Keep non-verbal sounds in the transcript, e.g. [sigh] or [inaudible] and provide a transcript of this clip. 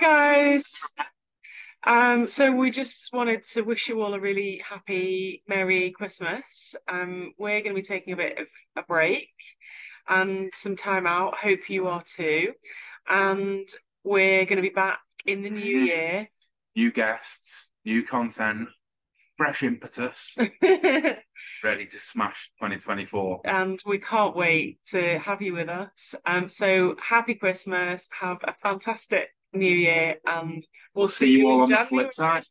guys. Um, so we just wanted to wish you all a really happy, Merry Christmas. Um, we're going to be taking a bit of a break and some time out. Hope you are too. And we're going to be back in the new year. New guests, new content, fresh impetus, [laughs] ready to smash 2024. and we can't wait to have you with us. Um, so happy Christmas, have a fantastic new year, and we'll We'll see you all on the flip side.